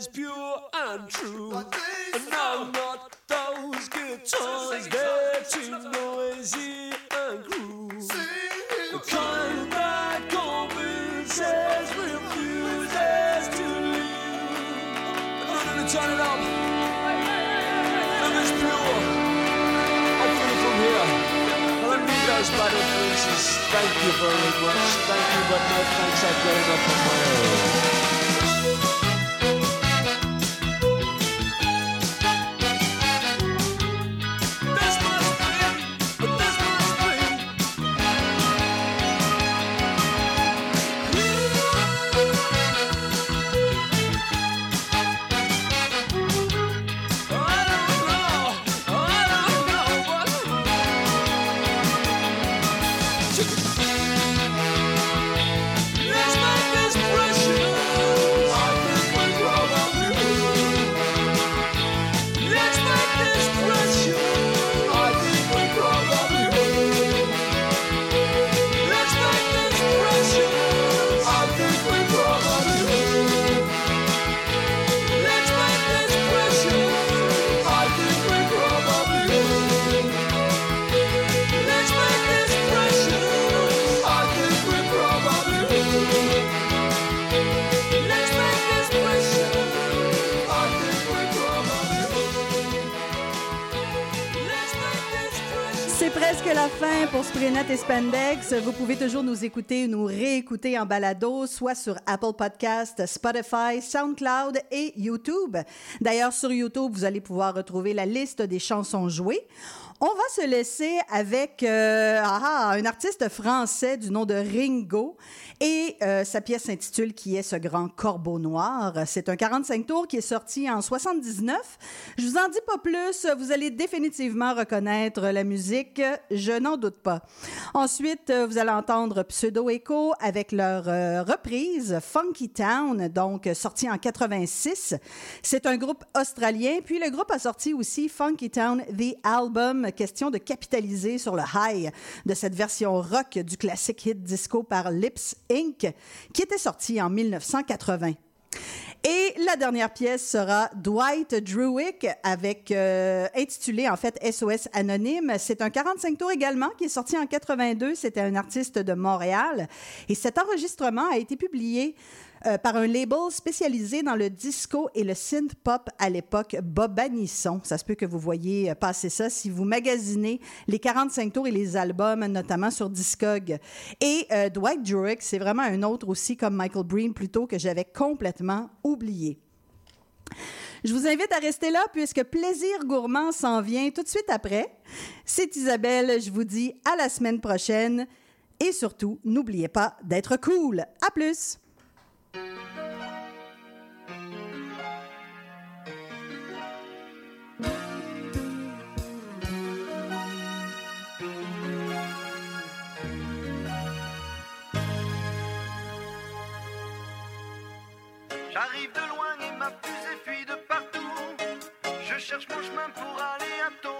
cries pure and true. And now not those guitars, they're too noisy and cruel. The kind that convinces, refuses to leave. No, no, turn it up. Look, it's pure. I feel it from here. Well, I need those bad influences. Thank you very much. Thank you, but no thanks. I've got enough of my own. Vous pouvez toujours nous écouter ou nous réécouter en balado, soit sur Apple Podcast, Spotify, SoundCloud et YouTube. D'ailleurs, sur YouTube, vous allez pouvoir retrouver la liste des chansons jouées. On va se laisser avec euh, ah, un artiste français du nom de Ringo et euh, sa pièce s'intitule Qui est ce grand corbeau noir. C'est un 45 tours qui est sorti en 79. Je vous en dis pas plus, vous allez définitivement reconnaître la musique, je n'en doute pas. Ensuite, vous allez entendre Pseudo Echo avec leur euh, reprise Funky Town, donc sorti en 86. C'est un groupe australien, puis le groupe a sorti aussi Funky Town The Album, question de capitaliser sur le high de cette version rock du classique hit disco par Lips Inc., qui était sorti en 1980. Et la dernière pièce sera Dwight Druick avec euh, intitulé en fait SOS Anonyme. C'est un 45 tours également qui est sorti en 82. C'était un artiste de Montréal et cet enregistrement a été publié euh, par un label spécialisé dans le disco et le synth pop à l'époque, Bobanisson. Ça se peut que vous voyez euh, passer ça si vous magasinez les 45 tours et les albums, notamment sur Discog. Et euh, Dwight Druick, c'est vraiment un autre aussi comme Michael Breen plutôt que j'avais complètement oublié. Je vous invite à rester là puisque Plaisir Gourmand s'en vient tout de suite après. C'est Isabelle, je vous dis à la semaine prochaine et surtout, n'oubliez pas d'être cool. À plus! J'arrive de loin et ma fusée fuit de partout. Je cherche mon chemin pour aller à ton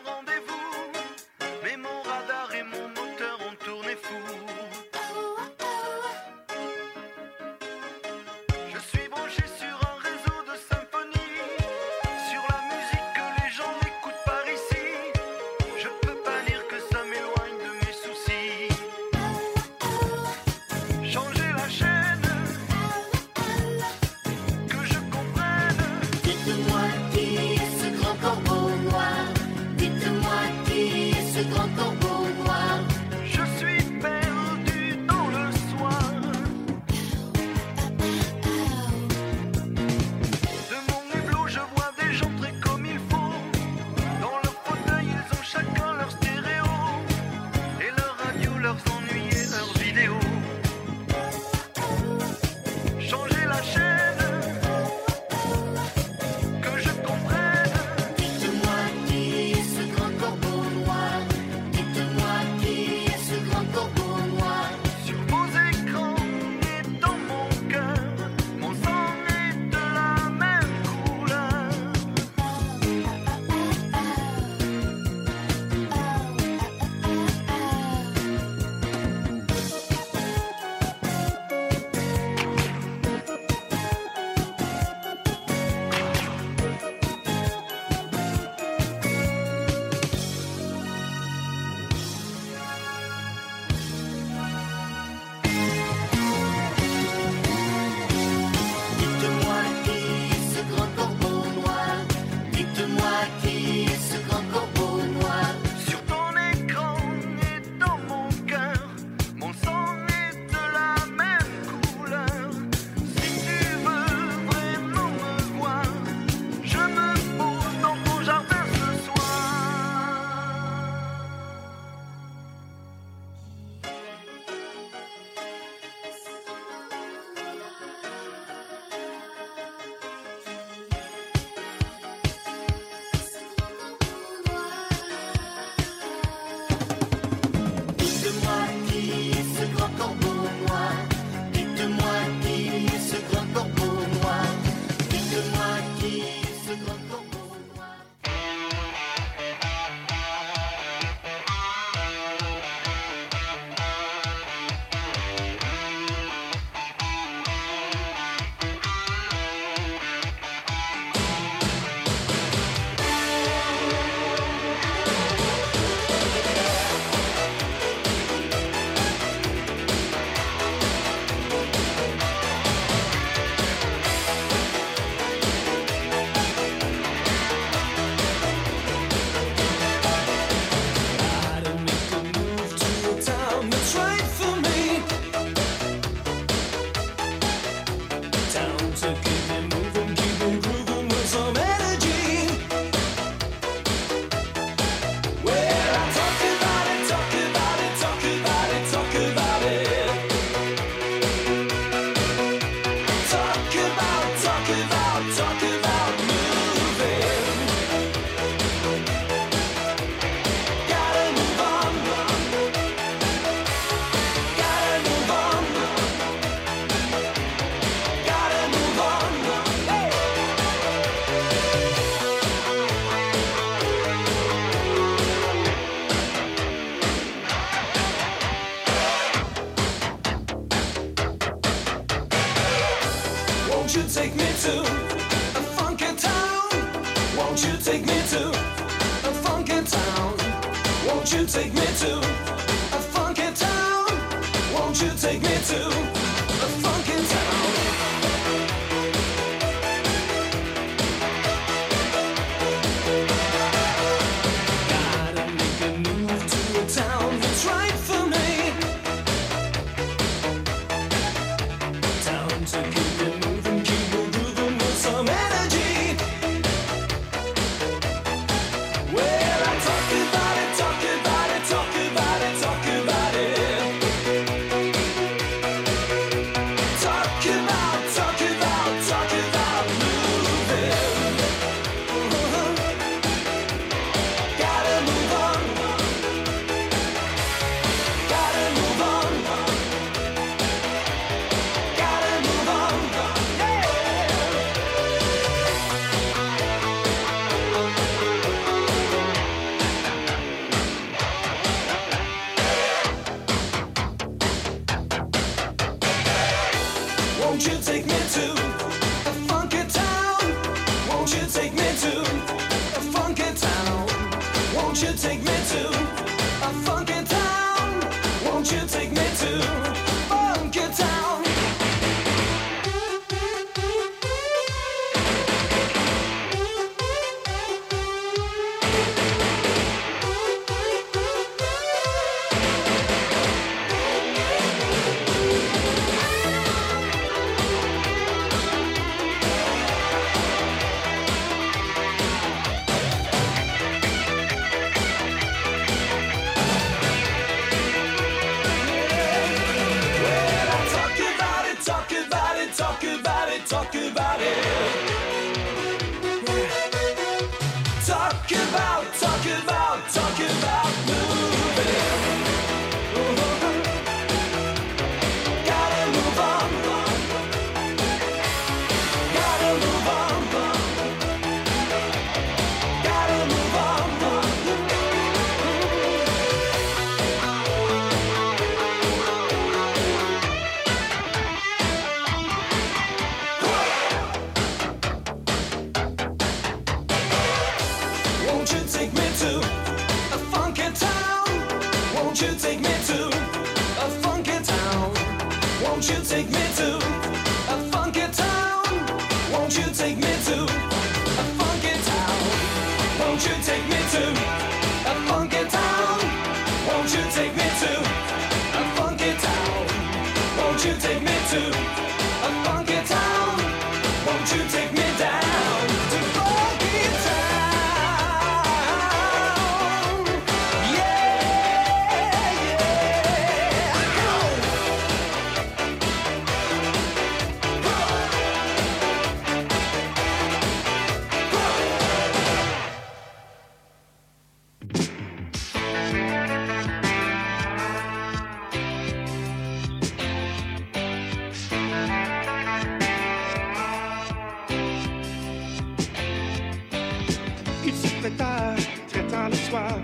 très tard, très tard le soir.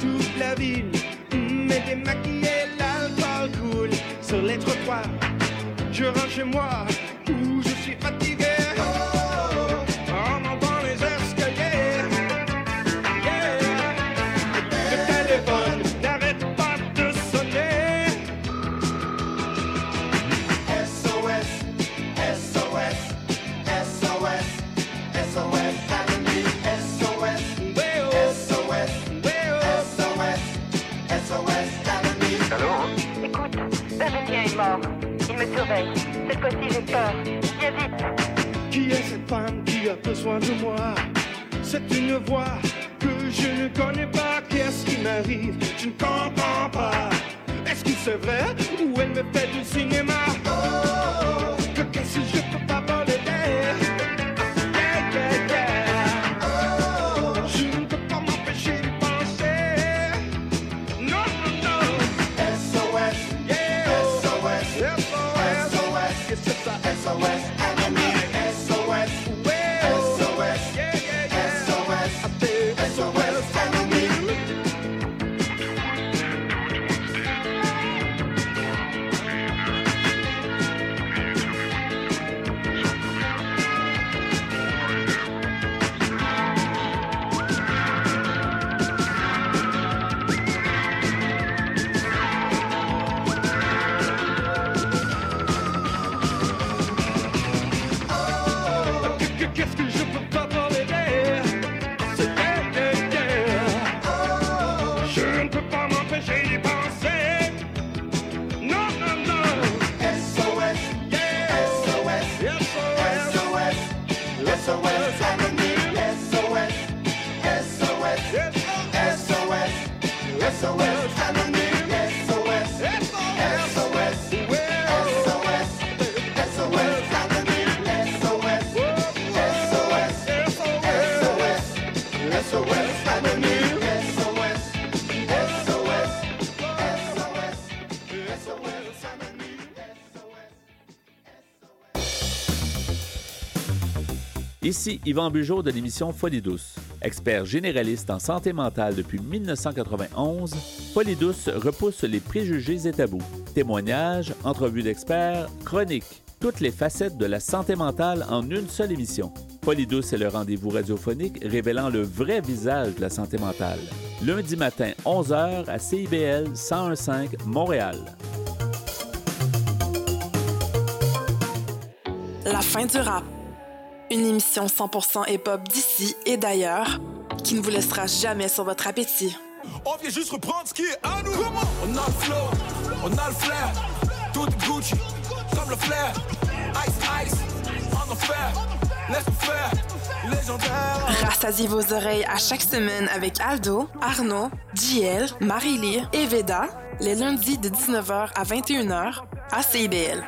Toute la ville m'est démaquillée, l'alcool coule sur les trottoirs. Je rentre chez moi où je suis fatigué. Cette fois-ci, j'ai peur. Viens vite. Qui est cette femme qui a besoin de moi? C'est une voix que je ne connais pas. Qu'est-ce qui m'arrive? Je ne comprends pas. Est-ce que c'est vrai ou elle me fait du cinéma? Ici Yvan Bugeaud de l'émission Folie douce. Expert généraliste en santé mentale depuis 1991, Folie douce repousse les préjugés et tabous. Témoignages, entrevues d'experts, chroniques, toutes les facettes de la santé mentale en une seule émission. Folie douce est le rendez-vous radiophonique révélant le vrai visage de la santé mentale. Lundi matin, 11h à CIBL 1015 Montréal. La fin du rap. Une émission 100% hip-hop d'ici et d'ailleurs qui ne vous laissera jamais sur votre appétit. On vient juste reprendre ce qui est à nous. On a le flow, on a le flair. Tout Gucci, comme le flair. Ice, ice, en enfer. Laisse-nous faire, légendaire. Rassasiez vos oreilles à chaque semaine avec Aldo, Arnaud, JL, Marie-Lee et Veda, les lundis de 19h à 21h à. CIBL